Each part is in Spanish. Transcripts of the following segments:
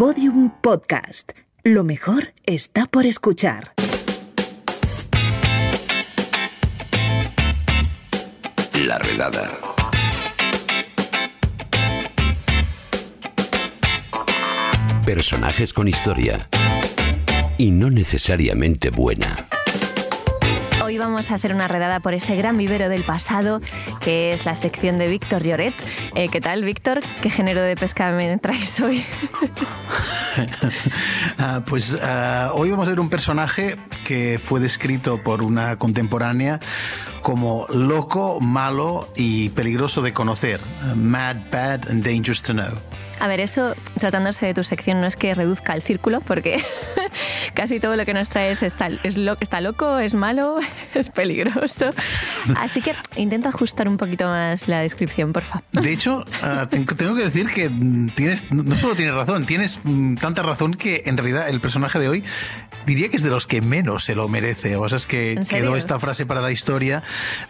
Podium Podcast. Lo mejor está por escuchar. La redada. Personajes con historia. Y no necesariamente buena. Vamos a hacer una redada por ese gran vivero del pasado, que es la sección de Víctor Lloret. Eh, ¿Qué tal, Víctor? ¿Qué género de pesca me traes hoy? Ah, pues ah, hoy vamos a ver un personaje que fue descrito por una contemporánea como loco, malo y peligroso de conocer. Mad, bad and dangerous to know. A ver, eso, tratándose de tu sección, no es que reduzca el círculo, porque casi todo lo que nos traes está, es lo, está loco, es malo, es peligroso. Así que intenta ajustar un poquito más la descripción, por favor. De hecho, uh, tengo que decir que tienes, no solo tienes razón, tienes mm, tanta razón que en realidad el personaje de hoy diría que es de los que menos se lo merece. O sea, es que quedó esta frase para la historia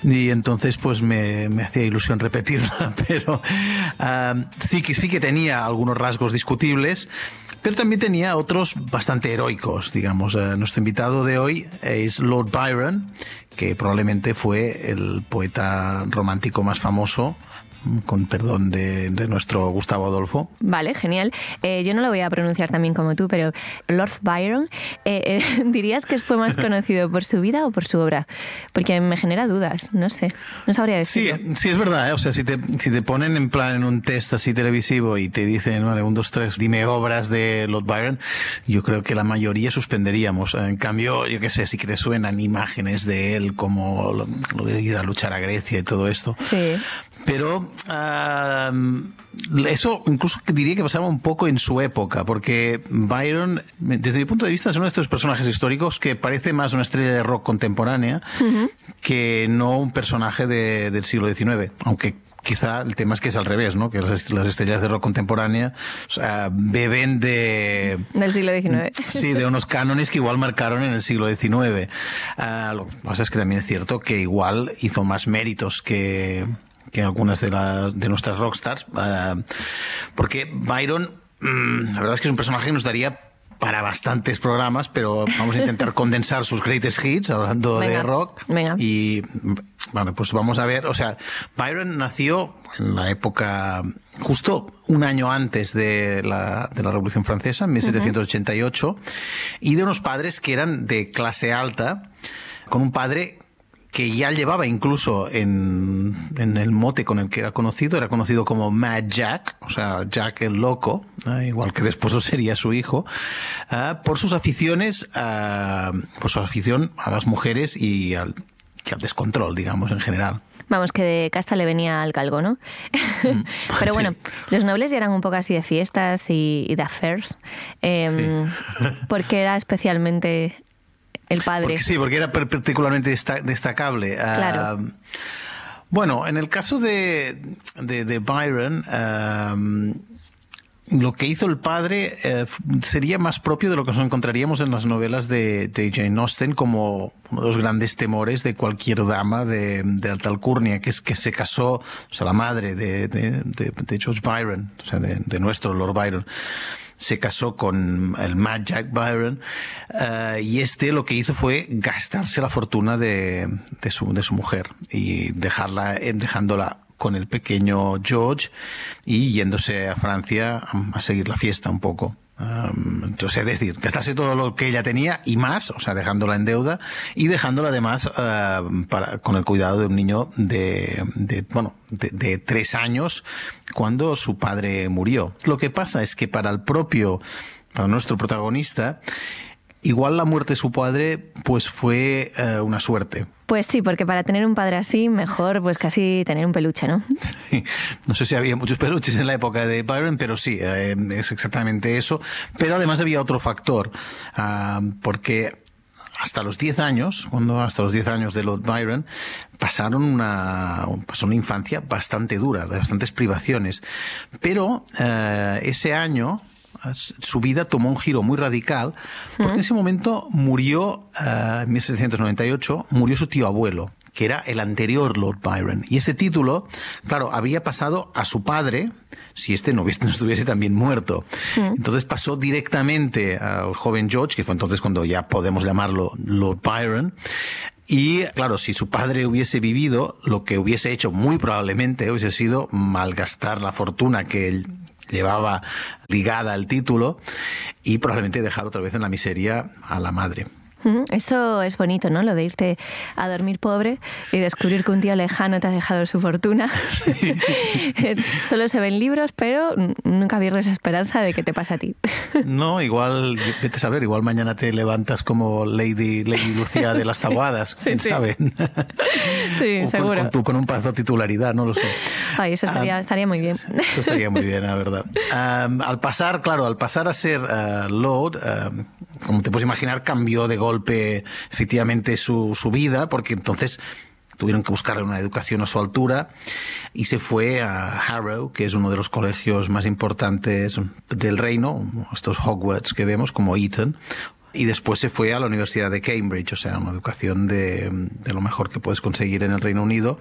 y entonces pues me, me hacía ilusión repetirla. Pero uh, sí, que, sí que tenía algunos rasgos discutibles, pero también tenía otros bastante heroicos, digamos. Uh, nuestro invitado de hoy es Lord Byron, que probablemente fue el poeta romántico más famoso con perdón de, de, nuestro Gustavo Adolfo. Vale, genial. Eh, yo no lo voy a pronunciar también como tú, pero Lord Byron, eh, eh, ¿dirías que fue más conocido por su vida o por su obra? Porque me genera dudas, no sé, no sabría decirlo. Sí, sí es verdad, o sea, si te, si te ponen en plan en un test así televisivo y te dicen, vale, un, dos, tres, dime obras de Lord Byron, yo creo que la mayoría suspenderíamos. En cambio, yo qué sé, si que te suenan imágenes de él como lo, lo de ir a luchar a Grecia y todo esto. Sí. Pero uh, eso incluso diría que pasaba un poco en su época, porque Byron, desde mi punto de vista, es uno de estos personajes históricos que parece más una estrella de rock contemporánea uh -huh. que no un personaje de, del siglo XIX, aunque quizá el tema es que es al revés, ¿no? Que las, las estrellas de rock contemporánea o sea, beben de... Del siglo XIX. Sí, de unos cánones que igual marcaron en el siglo XIX. Uh, lo que pasa es que también es cierto que igual hizo más méritos que que algunas de, la, de nuestras rockstars, uh, porque Byron, mmm, la verdad es que es un personaje que nos daría para bastantes programas, pero vamos a intentar condensar sus greatest hits, hablando venga, de rock. Venga. Y bueno, pues vamos a ver, o sea, Byron nació en la época, justo un año antes de la, de la Revolución Francesa, en 1788, uh -huh. y de unos padres que eran de clase alta, con un padre que ya llevaba incluso en, en, el mote con el que era conocido, era conocido como Mad Jack, o sea, Jack el loco, ¿eh? igual que después sería su hijo, ¿eh? por sus aficiones, ¿eh? por su afición a las mujeres y al, y al descontrol, digamos, en general. Vamos, que de casta le venía al calgo, ¿no? Mm, Pero bueno, sí. los nobles ya eran un poco así de fiestas y, y de affairs, eh, sí. porque era especialmente el padre. Porque, sí, porque era particularmente destacable. Claro. Uh, bueno, en el caso de, de, de Byron, uh, lo que hizo el padre eh, sería más propio de lo que nos encontraríamos en las novelas de, de, Jane Austen como uno de los grandes temores de cualquier dama de, alta alcurnia, que es que se casó, o sea, la madre de George Byron, o sea, de, nuestro Lord Byron se casó con el Mad Jack Byron uh, y este lo que hizo fue gastarse la fortuna de, de, su, de su mujer y dejarla, dejándola con el pequeño George y yéndose a Francia a seguir la fiesta un poco. Um, entonces, es decir, gastarse todo lo que ella tenía y más, o sea, dejándola en deuda y dejándola además uh, para, con el cuidado de un niño de, de bueno, de, tres años cuando su padre murió. Lo que pasa es que para el propio, para nuestro protagonista, igual la muerte de su padre, pues fue uh, una suerte. Pues sí, porque para tener un padre así, mejor pues casi tener un peluche, ¿no? Sí. No sé si había muchos peluches en la época de Byron, pero sí, eh, es exactamente eso. Pero además había otro factor, uh, porque hasta los 10 años, cuando hasta los 10 años de Lord Byron, pasaron una, pasó una infancia bastante dura, de bastantes privaciones. Pero uh, ese año, su vida tomó un giro muy radical, porque en ese momento murió, uh, en 1798, murió su tío abuelo, que era el anterior Lord Byron. Y ese título, claro, había pasado a su padre si este no, no estuviese también muerto. Entonces pasó directamente al joven George, que fue entonces cuando ya podemos llamarlo Lord Byron. Y claro, si su padre hubiese vivido, lo que hubiese hecho muy probablemente hubiese sido malgastar la fortuna que él llevaba ligada al título y probablemente dejar otra vez en la miseria a la madre. Eso es bonito, ¿no? Lo de irte a dormir pobre y descubrir que un tío lejano te ha dejado su fortuna. Solo se ven libros, pero nunca pierdes esperanza de que te pase a ti. no, igual, vete a saber, igual mañana te levantas como Lady, Lady Lucía de las Tabuadas, quién sabe. sí, seguro. Con, un paso titularidad, no lo sé. Ay, eso estaría, estaría muy bien. Eso estaría muy bien, la verdad. al pasar, claro, al pasar a ser uh, Lord, como te puedes imaginar, cambió de golpe efectivamente su, su vida, porque entonces tuvieron que buscarle una educación a su altura y se fue a Harrow, que es uno de los colegios más importantes del reino, estos Hogwarts que vemos como Eton, y después se fue a la Universidad de Cambridge, o sea, una educación de, lo mejor que puedes conseguir en el Reino Unido.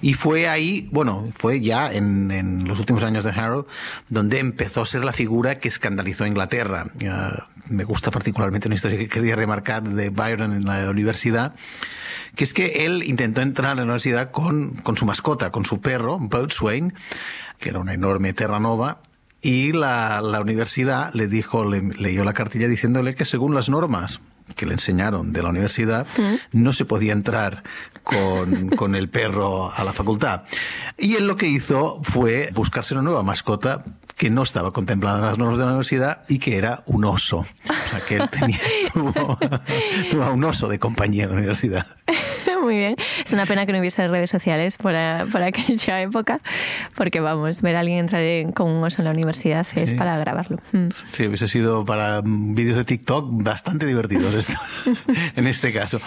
Y fue ahí, bueno, fue ya en, los últimos años de Harrow, donde empezó a ser la figura que escandalizó a Inglaterra. me gusta particularmente una historia que quería remarcar de Byron en la universidad, que es que él intentó entrar a la universidad con, con su mascota, con su perro, Boatswain, que era una enorme terranova, y la, la universidad le dijo, le leyó la cartilla diciéndole que según las normas que le enseñaron de la universidad, no se podía entrar con, con, el perro a la facultad. Y él lo que hizo fue buscarse una nueva mascota que no estaba contemplada en las normas de la universidad y que era un oso. O sea, que él tenía, tuvo, un oso de compañía en la universidad. Muy bien. Es una pena que no hubiese redes sociales por, por aquella época, porque vamos, ver a alguien entrar con un oso en la universidad es para grabarlo. Mm. Sí, hubiese sido para vídeos de TikTok bastante divertidos esto, en este caso.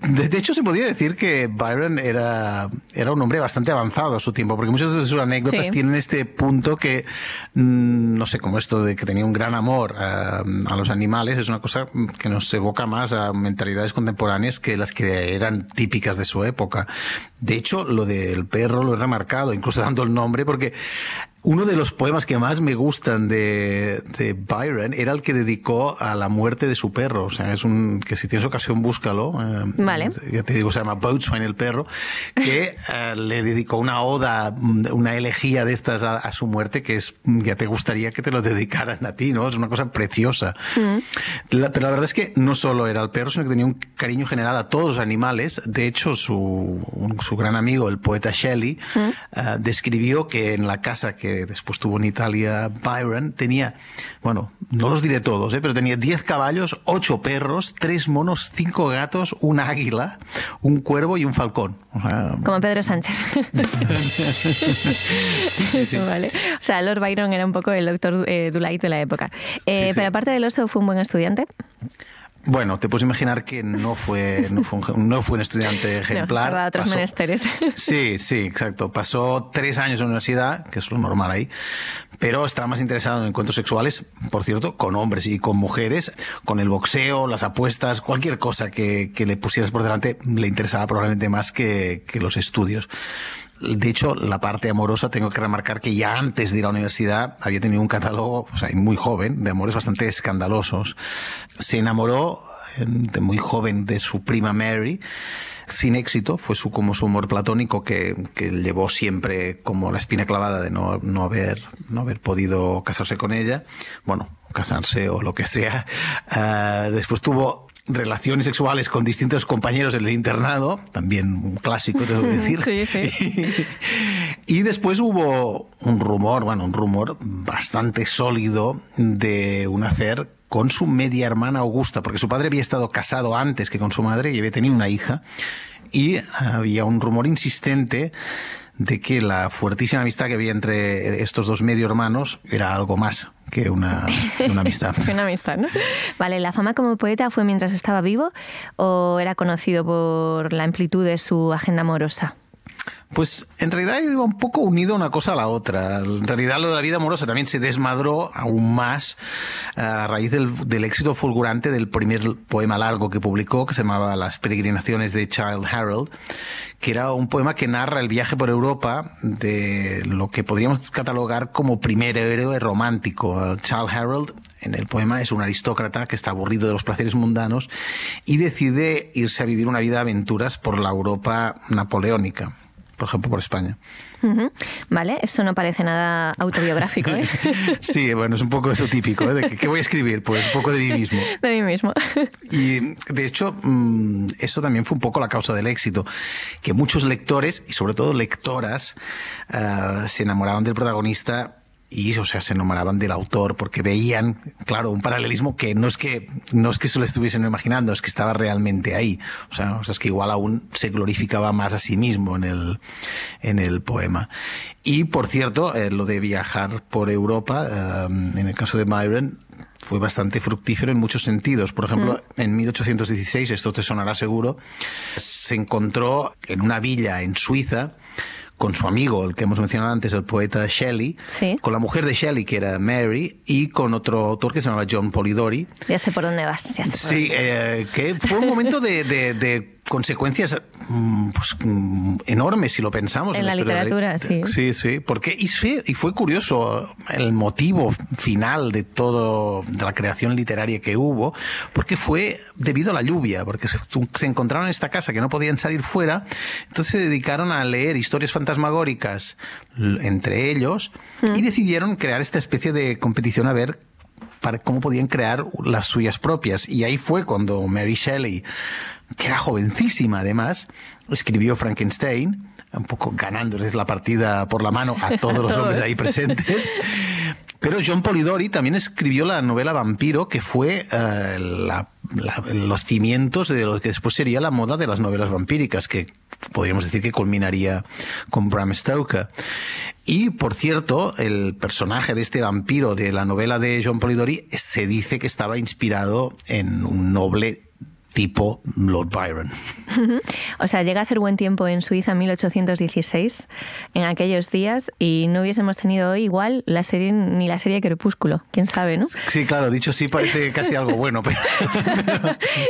De, hecho, se podía decir que Byron era, era un hombre bastante avanzado a su tiempo, porque muchas de sus anécdotas tienen este punto que, no sé, como esto de que tenía un gran amor a, a los animales, es una cosa que nos evoca más a mentalidades contemporáneas que las que eran típicas de su época. De hecho, lo del perro lo he remarcado, incluso dando el nombre, porque uno de los poemas que más me gustan de, de, Byron era el que dedicó a la muerte de su perro. O sea, es un que si tienes ocasión búscalo. Eh, vale. Ya te digo, se llama Boatswain el perro, que eh, le dedicó una oda, una elegía de estas a, su muerte que es ya te gustaría que te lo dedicaran a ti, ¿no? Es una cosa preciosa. Mm. pero la verdad es que no solo era el perro, sino que tenía un cariño general a todos los animales. De hecho, su, su gran amigo, el poeta Shelley, mm. eh, describió que en la casa que después tuvo en Italia Byron, tenía, bueno, no los diré todos, ¿eh? pero tenía 10 caballos, 8 perros, 3 monos, 5 gatos, un águila, un cuervo y un falcón. Como Pedro Sánchez. Vale. O sea, Lord Byron era un poco el doctor eh, Dulait de la época. Eh, pero aparte del oso, ¿fue un buen estudiante? Bueno, te puedes imaginar que no fue, no fue, un, no fue un estudiante ejemplar. No, otros menesteres. Sí, sí, exacto. Pasó tres años en la universidad, que es lo normal ahí, pero estaba más interesado en encuentros sexuales, por cierto, con hombres y con mujeres, con el boxeo, las apuestas, cualquier cosa que, que le pusieras por delante le interesaba probablemente más que, que los estudios. De hecho, la parte amorosa tengo que remarcar que ya antes de ir a la universidad había tenido un catálogo, o sea, muy joven, de amores bastante escandalosos. Se enamoró de muy joven de su prima Mary sin éxito, fue su como su amor platónico que, llevó siempre como la espina clavada de no, haber no haber podido casarse con ella, bueno, casarse o lo que sea. Uh, después tuvo relaciones sexuales con distintos compañeros en el internado, también un clásico, tengo que decir. Sí, sí. y después hubo un rumor, bueno, un rumor bastante sólido de un hacer con su media hermana Augusta, porque su padre había estado casado antes que con su madre y había tenido una hija, y había un rumor insistente de que la fuertísima amistad que había entre estos dos medio hermanos era algo más que una, una amistad. una amistad, ¿no? Vale, ¿la fama como poeta fue mientras estaba vivo o era conocido por la amplitud de su agenda amorosa? Pues en realidad iba un poco unido una cosa a la otra. En realidad lo de la vida amorosa también se desmadró aún más a raíz del, éxito fulgurante del primer poema largo que publicó, que se llamaba Las peregrinaciones de Child Harold, que era un poema que narra el viaje por Europa de lo que podríamos catalogar como primer héroe romántico. Child Harold en el poema es un aristócrata que está aburrido de los placeres mundanos y decide irse a vivir una vida de aventuras por la Europa napoleónica por ejemplo, por España. Vale, eso no parece nada autobiográfico, ¿eh? sí, bueno, es un poco eso típico, ¿eh? De ¿Qué voy a escribir? Pues un poco de mí mismo. De mí mismo. Y de hecho, mm, eso también fue un poco la causa del éxito, que muchos lectores y sobre todo lectoras uh, se enamoraban del protagonista y o sea se enamoraban del autor porque veían claro un paralelismo que no es que no es que se lo estuviesen imaginando es que estaba realmente ahí o sea, o sea es que igual aún se glorificaba más a sí mismo en el en el poema y por cierto eh, lo de viajar por Europa eh, en el caso de Byron fue bastante fructífero en muchos sentidos. Por ejemplo, mm. en 1816, esto te sonará seguro, se encontró en una villa en Suiza con su amigo, el que hemos mencionado antes, el poeta Shelley, con la mujer de Shelley, que era Mary, y con otro autor que se llamaba John Polidori. Ya sé por dónde vas. Ya sé sí, eh, que fue un momento de, de, de consecuencias mm, pues, mm, enormes si lo pensamos. En, la, literatura, sí. Sí, sí, porque y fue, y fue curioso el motivo final de todo, de la creación literaria que hubo, porque fue debido a la lluvia, porque se, se encontraron en esta casa que no podían salir fuera, entonces se dedicaron a leer historias fantasmagóricas entre ellos y decidieron crear esta especie de competición a ver para cómo podían crear las suyas propias. Y ahí fue cuando Mary Shelley que era jovencísima además, escribió Frankenstein, un poco ganándoles la partida por la mano a todos los hombres ahí presentes. Pero John Polidori también escribió la novela Vampiro, que fue uh, la, la, los cimientos de lo que después sería la moda de las novelas vampíricas, que podríamos decir que culminaría con Bram Stoker. Y, por cierto, el personaje de este vampiro de la novela de John Polidori se dice que estaba inspirado en un noble tipo Lord Byron. o sea, llega a hacer buen tiempo en Suiza en 1816, en aquellos días, y no hubiésemos tenido hoy igual la serie ni la serie Crepúsculo. ¿Quién sabe, no? Sí, claro, dicho así parece casi algo bueno, pero...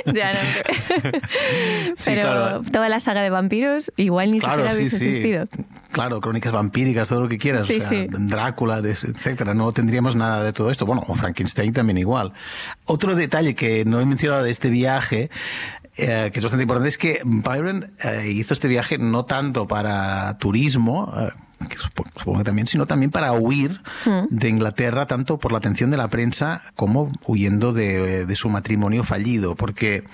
ya no sí, Pero claro. toda la saga de vampiros igual ni claro, siquiera sí, hubiese sí. existido. Claro, crónicas vampíricas, todo lo que quieras. Sí, o sea, sí. Drácula, etcétera. No tendríamos nada de todo esto. Bueno, o Frankenstein también igual. Otro detalle que no he mencionado de este viaje eh, que es bastante importante, es que Byron eh, hizo este viaje no tanto para turismo, eh, que supongo que también, sino también para huir mm. de Inglaterra, tanto por la atención de la prensa como huyendo de, de su matrimonio fallido, porque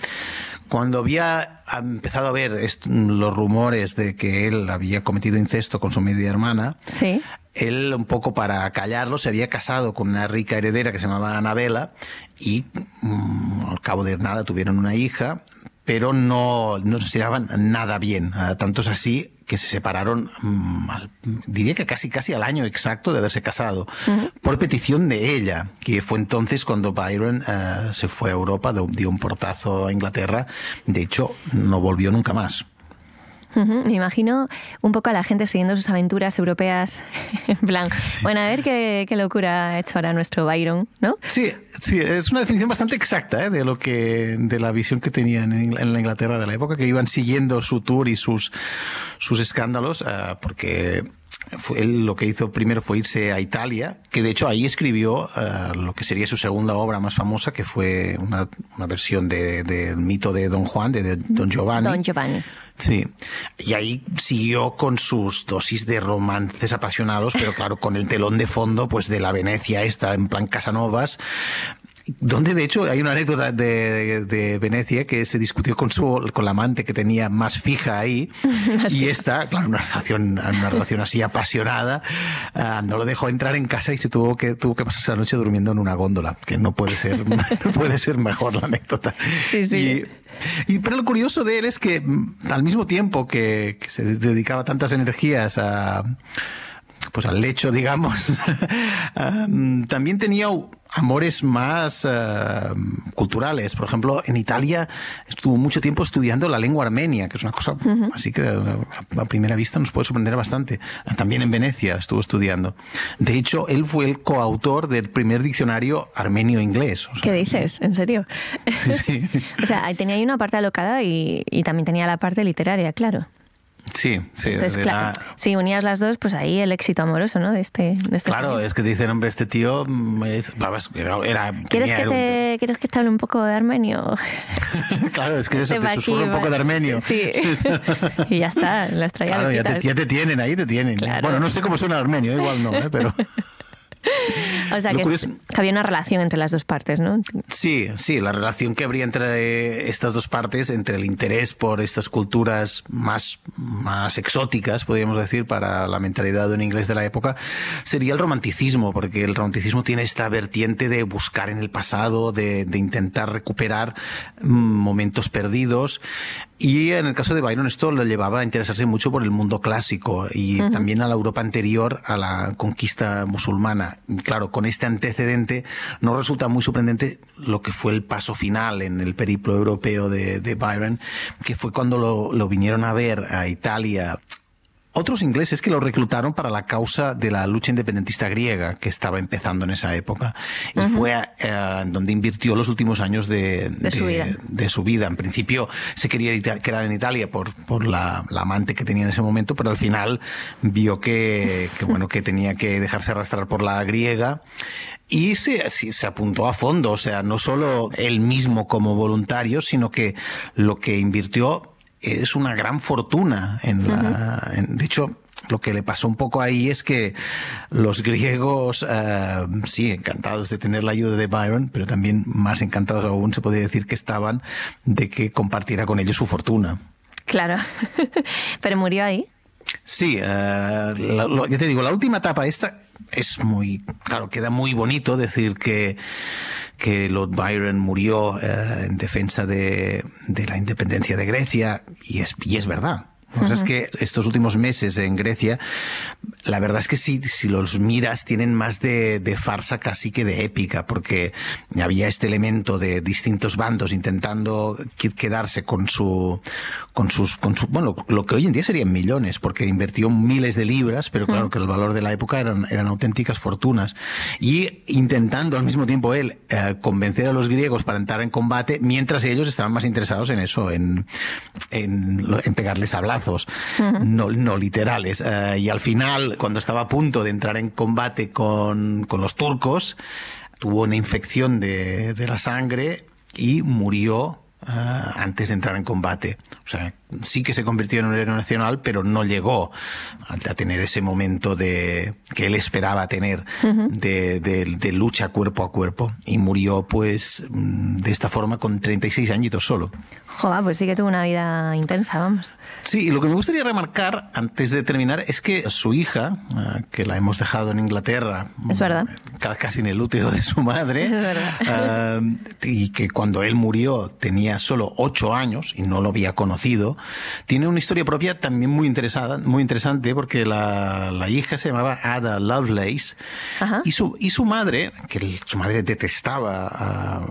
cuando había empezado a ver los rumores de que él había cometido incesto con su media hermana, sí. Él un poco para callarlo se había casado con una rica heredera que se llamaba Anabela y mmm, al cabo de nada tuvieron una hija, pero no, no se llevaban nada bien. Uh, tanto es así que se separaron, mmm, al, diría que casi casi al año exacto de haberse casado, uh -huh. por petición de ella, que fue entonces cuando Byron uh, se fue a Europa, dio un portazo a Inglaterra, de hecho no volvió nunca más. Me imagino un poco a la gente siguiendo sus aventuras europeas, en plan, bueno, a ver qué, locura ha hecho ahora nuestro Byron, ¿no? Sí, sí, es una definición bastante exacta ¿eh? de lo que, de la visión que tenían en, en, la Inglaterra de la época, que iban siguiendo su tour y sus, sus escándalos, uh, porque fue, él lo que hizo primero fue irse a Italia, que de hecho ahí escribió uh, lo que sería su segunda obra más famosa, que fue una, una versión del de, de mito de Don Juan, de, de Don Giovanni. Don Giovanni. Sí, y ahí siguió con sus dosis de romances apasionados, pero claro, con el telón de fondo, pues de la Venecia esta, en plan Casanovas, donde de hecho hay una anécdota de, de, Venecia que se discutió con su con la amante que tenía más fija ahí. Y esta claro una relación una relación así apasionada uh, no lo dejó entrar en casa y se tuvo que tuvo que pasarse la noche durmiendo en una góndola que no puede ser no puede ser mejor la anécdota. Sí sí. Y, y, pero lo curioso de él es que al mismo tiempo que, que se dedicaba tantas energías a pues al lecho, digamos, um, también tenía amores más eh, culturales. Por ejemplo, en Italia estuvo mucho tiempo estudiando la lengua armenia, que es una cosa así que a, a primera vista nos puede sorprender bastante. También en Venecia estuvo estudiando. De hecho, él fue el coautor del primer diccionario armenio-inglés. O sea, ¿Qué dices? ¿En serio? Sí, sí. o sea, tenía ahí una parte alocada y, y también tenía la parte literaria, claro. Sí, sí. Entonces, claro, la- si unías las dos, pues ahí el éxito amoroso, ¿no? De este, de este Claro, es que te dicen, hombre, este tío mm, es, era, ¿Quieres que, te, ¿Quieres que te hable un poco de armenio? claro, es que eso Te te aquí, un poco de armenio. Sí. y ya está, las traía Claro, ya te, loquitas. ya te tienen, ahí te tienen. Claro. Bueno, no sé cómo suena armenio, igual no, ¿eh? pero... O sea, Lo que, curioso- que había una relación entre las dos partes, ¿no? Sí, sí, la relación que habría entre estas dos partes, entre el interés por estas culturas más, más exóticas, podríamos decir, para la mentalidad de un inglés de la época, sería el romanticismo, porque el romanticismo tiene esta vertiente de buscar en el pasado, de, de intentar recuperar mm, momentos perdidos. Y en el caso de Byron esto lo llevaba a interesarse mucho por el mundo clásico y también a la Europa anterior a la conquista musulmana. Y Claro, con este antecedente no resulta muy sorprendente lo que fue el paso final en el periplo europeo de, de Byron, que fue cuando lo, lo vinieron a ver a Italia otros ingleses que lo reclutaron para la causa de la lucha independentista griega que estaba empezando en esa época y fue eh, donde invirtió los últimos años de, De su vida. de su vida. En principio se quería quedar en Italia por, por la, la amante que tenía en ese momento, pero al final vio que, que, bueno que tenía que dejarse arrastrar por la griega y se, se apuntó a fondo, o sea, no solo él mismo como voluntario, sino que lo que invirtió es una gran fortuna en la, en- de hecho, lo que le pasó un poco ahí es que los griegos, eh, sí, encantados de tener la ayuda de Byron, pero también más encantados aún se podría decir que estaban de que compartiera con ellos su fortuna. Claro. Pero murió ahí. Sí, eh, la- ya te digo, la última etapa esta es muy, claro, queda muy bonito decir que, que Lord Byron murió eh, en defensa de, de la independencia de Grecia y es, y es verdad. Sea, es que estos últimos meses en Grecia, la verdad es que si, si los miras, tienen más de, de farsa casi que de épica, porque había este elemento de distintos bandos intentando que- quedarse con su, con sus, con su, bueno, lo que hoy en día serían millones, porque invirtió miles de libras, pero claro que el valor de la época eran, eran auténticas fortunas. Y intentando al mismo tiempo él eh, convencer a los griegos para entrar en combate, mientras ellos estaban más interesados en eso, en, en, en pegarles no, no literales. Eh, y al final, cuando estaba a punto de entrar en combate con, con los turcos, tuvo una infección de, de la sangre y murió ah, antes de entrar en combate. O sea, sí que se convirtió en un héroe nacional, pero no llegó a, tener ese momento de que él esperaba tener de, de- de lucha cuerpo a cuerpo. Y murió, pues, mm, de esta forma con 36 añitos solo. Joder, pues sí que tuvo una vida intensa, vamos. Sí, y lo que me gustaría remarcar antes de terminar es que su hija, ah, que la hemos dejado en Inglaterra, Es verdad. ca- casi en el útero de su madre, Es verdad. ah, y que cuando él murió tenía solo ocho años y no lo había conocido, tiene una historia propia también muy interesada, muy interesante, porque la, la hija se llamaba Ada Lovelace Ajá. y su y su madre, que el- su madre detestaba ah,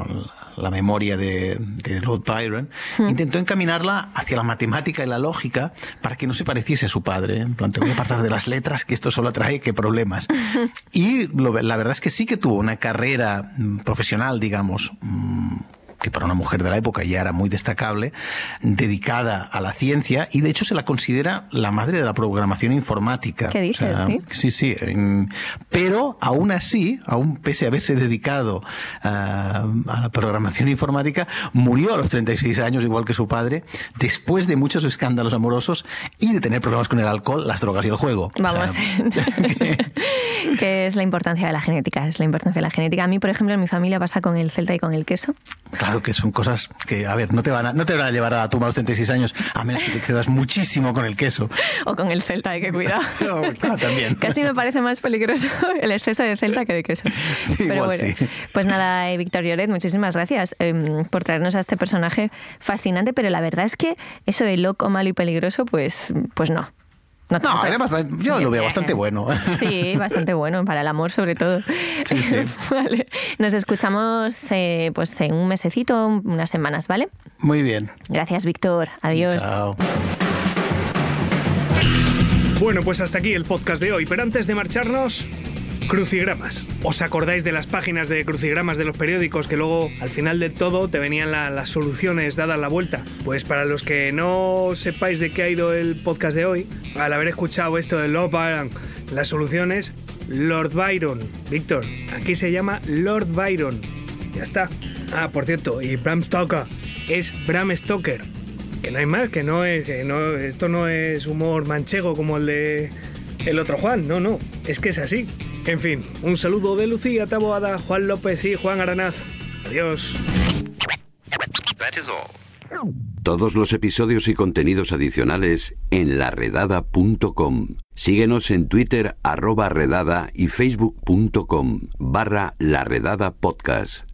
la memoria de, de Lord Byron, intentó encaminarla hacia la matemática y la lógica para que no se pareciese a su padre. En plan, te voy a apartar de las letras, que esto solo trae que problemas. Y lo- la verdad es que sí que tuvo una carrera mm, profesional, digamos, mm, que para una mujer de la época ya era muy destacable, dedicada a la ciencia y de hecho se la considera la madre de la programación informática. ¿Qué dices, sí? Sí, sí. en- Pero aún así, aún pese a haberse dedicado ah, a la programación informática, murió a los 36 años, igual que su padre, después de muchos escándalos amorosos y de tener problemas con el alcohol, las drogas y el juego. O Vamos. sea, que es la importancia de la genética. Es la importancia de la genética. A mí, por ejemplo, en mi familia pasa con el celta y con el queso. Claro que son cosas que, a ver, no te van a, no te van a llevar a tumba a los 36 años, a menos que te excedas muchísimo con el queso. O con el celta, hay que cuidar. Ah, también. Casi me parece más peligroso el exceso de celta que de queso. Sí, Pero igual bueno, sí. pues nada, eh, Víctor Lloret, muchísimas gracias eh, por traernos a este personaje fascinante, pero la verdad es que eso de loco, malo y peligroso, pues, pues no. No, además yo lo veo bastante bueno. Sí, bastante bueno, para el amor sobre todo. Sí, sí. vale. Nos escuchamos eh, pues en un mesecito, unas semanas, ¿vale? Muy bien. Gracias, Víctor. Adiós. Chao. Bueno, pues hasta aquí el podcast de hoy, pero antes de marcharnos, Crucigramas. ¿Os acordáis de las páginas de crucigramas de los periódicos que luego al final de todo te venían las soluciones dadas la vuelta? Pues para los que no sepáis de qué ha ido el podcast de hoy, al haber escuchado esto de Lord Byron, las soluciones, Lord Byron. Víctor, aquí se llama Lord Byron. Ya está. Ah, por cierto, y Bram Stoker es Bram Stoker. Que no hay más, que no es, que no, esto no es humor manchego como el de el otro Juan, no, no, es que es así. En fin, un saludo de Lucía Taboada, Juan López y Juan Aranaz. Adiós. Todos los episodios y contenidos adicionales en laredada.com. Síguenos en Twitter arroba redada y facebook.com barra laredada podcast.